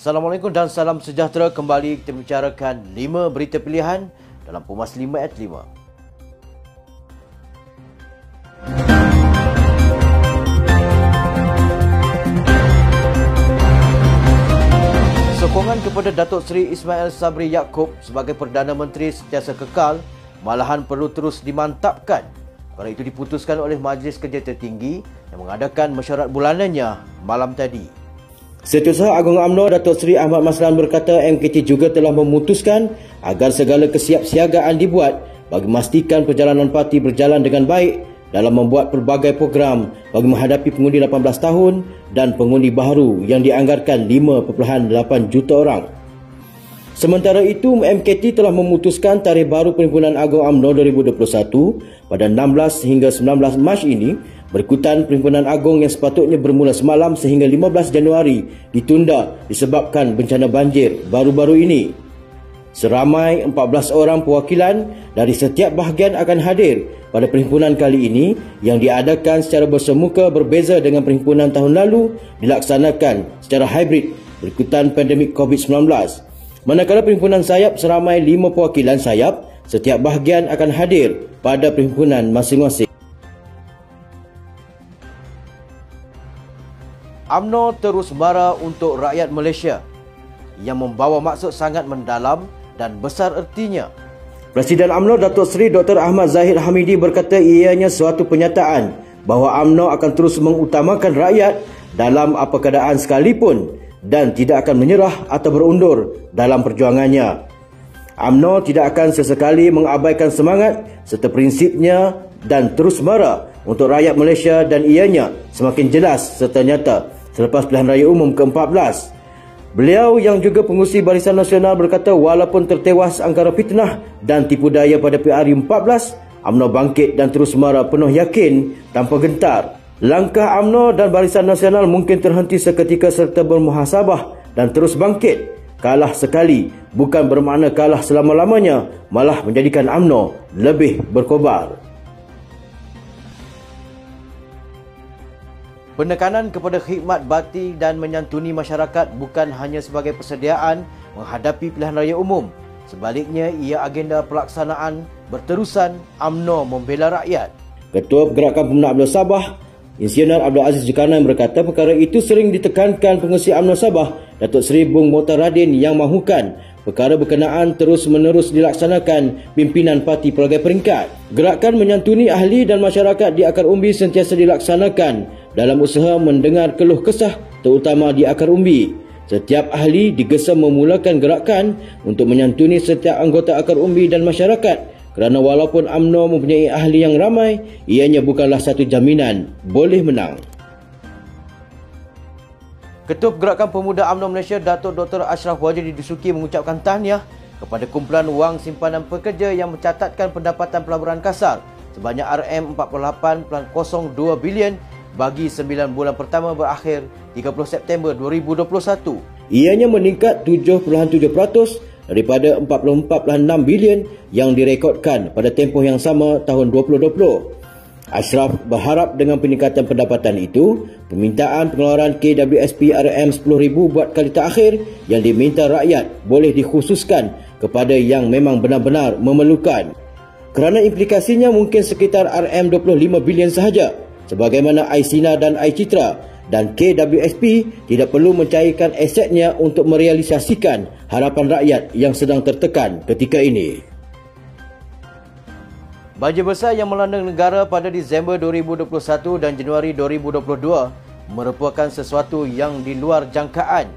Assalamualaikum dan salam sejahtera. Kembali kita bicarakan 5 berita pilihan dalam Pumas 5 at 5. Sokongan kepada Datuk Seri Ismail Sabri Yaakob sebagai Perdana Menteri sentiasa kekal malahan perlu terus dimantapkan. Perkara itu diputuskan oleh Majlis Kerja Tertinggi yang mengadakan mesyuarat bulanannya malam tadi. Setiausaha Agung UMNO Datuk Seri Ahmad Maslan berkata MKT juga telah memutuskan agar segala kesiapsiagaan dibuat bagi memastikan perjalanan parti berjalan dengan baik dalam membuat pelbagai program bagi menghadapi pengundi 18 tahun dan pengundi baru yang dianggarkan 5.8 juta orang. Sementara itu, MKT telah memutuskan tarikh baru Perhimpunan Agung UMNO 2021 pada 16 hingga 19 Mac ini Berikutan Perhimpunan Agong yang sepatutnya bermula semalam sehingga 15 Januari ditunda disebabkan bencana banjir baru-baru ini. Seramai 14 orang perwakilan dari setiap bahagian akan hadir pada perhimpunan kali ini yang diadakan secara bersemuka berbeza dengan perhimpunan tahun lalu dilaksanakan secara hybrid berikutan pandemik COVID-19. Manakala perhimpunan sayap seramai 5 perwakilan sayap, setiap bahagian akan hadir pada perhimpunan masing-masing. UMNO terus marah untuk rakyat Malaysia yang membawa maksud sangat mendalam dan besar ertinya. Presiden UMNO Datuk Seri Dr. Ahmad Zahid Hamidi berkata ianya suatu penyataan bahawa UMNO akan terus mengutamakan rakyat dalam apa keadaan sekalipun dan tidak akan menyerah atau berundur dalam perjuangannya. UMNO tidak akan sesekali mengabaikan semangat serta prinsipnya dan terus marah untuk rakyat Malaysia dan ianya semakin jelas serta nyata selepas pilihan raya umum ke-14. Beliau yang juga pengusi Barisan Nasional berkata walaupun tertewas angkara fitnah dan tipu daya pada PRU 14, UMNO bangkit dan terus marah penuh yakin tanpa gentar. Langkah UMNO dan Barisan Nasional mungkin terhenti seketika serta bermuhasabah dan terus bangkit. Kalah sekali bukan bermakna kalah selama-lamanya, malah menjadikan UMNO lebih berkobar. Penekanan kepada khidmat bakti dan menyantuni masyarakat bukan hanya sebagai persediaan menghadapi pilihan raya umum. Sebaliknya, ia agenda pelaksanaan berterusan AMNO membela rakyat. Ketua Pergerakan Pemenang Abdul Sabah, Insinyur Abdul Aziz Zulkarnain berkata perkara itu sering ditekankan pengusi AMNO Sabah, Datuk Seri Bung Motar Radin yang mahukan perkara berkenaan terus-menerus dilaksanakan pimpinan parti pelbagai peringkat. Gerakan menyantuni ahli dan masyarakat di akar umbi sentiasa dilaksanakan dalam usaha mendengar keluh kesah terutama di akar umbi. Setiap ahli digesa memulakan gerakan untuk menyantuni setiap anggota akar umbi dan masyarakat kerana walaupun AMNO mempunyai ahli yang ramai, ianya bukanlah satu jaminan boleh menang. Ketua Gerakan Pemuda AMNO Malaysia Datuk Dr. Ashraf Wajidi Disuki mengucapkan tahniah kepada kumpulan wang simpanan pekerja yang mencatatkan pendapatan pelaburan kasar sebanyak RM48.02 bilion bagi 9 bulan pertama berakhir 30 September 2021. Ianya meningkat 7.7% daripada 44.6 bilion yang direkodkan pada tempoh yang sama tahun 2020. Ashraf berharap dengan peningkatan pendapatan itu, permintaan pengeluaran KWSP RM10,000 buat kali terakhir yang diminta rakyat boleh dikhususkan kepada yang memang benar-benar memerlukan. Kerana implikasinya mungkin sekitar RM25 bilion sahaja sebagaimana Aisina dan Aicitra dan KWSP tidak perlu mencairkan asetnya untuk merealisasikan harapan rakyat yang sedang tertekan ketika ini. Banjir besar yang melanda negara pada Disember 2021 dan Januari 2022 merupakan sesuatu yang di luar jangkaan.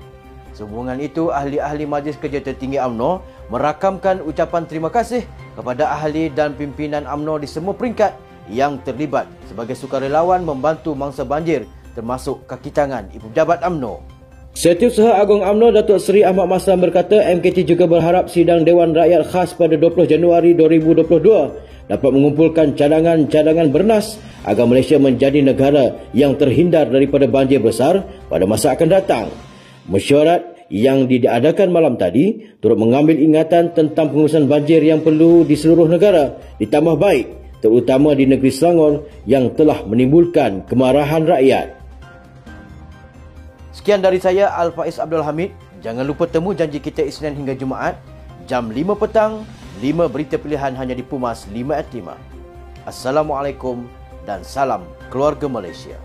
Sehubungan itu, ahli-ahli Majlis Kerja Tertinggi AMNO merakamkan ucapan terima kasih kepada ahli dan pimpinan AMNO di semua peringkat yang terlibat sebagai sukarelawan membantu mangsa banjir termasuk kaki tangan Ibu Pejabat AMNO. Setiausaha Agung AMNO Datuk Seri Ahmad Maslam berkata MKT juga berharap sidang Dewan Rakyat Khas pada 20 Januari 2022 dapat mengumpulkan cadangan-cadangan bernas agar Malaysia menjadi negara yang terhindar daripada banjir besar pada masa akan datang. Mesyuarat yang diadakan malam tadi turut mengambil ingatan tentang pengurusan banjir yang perlu di seluruh negara ditambah baik terutama di negeri Selangor yang telah menimbulkan kemarahan rakyat. Sekian dari saya Al-Faiz Abdul Hamid. Jangan lupa temu janji kita Isnin hingga Jumaat jam 5 petang, 5 berita pilihan hanya di Pumas 5 at 5. Assalamualaikum dan salam keluarga Malaysia.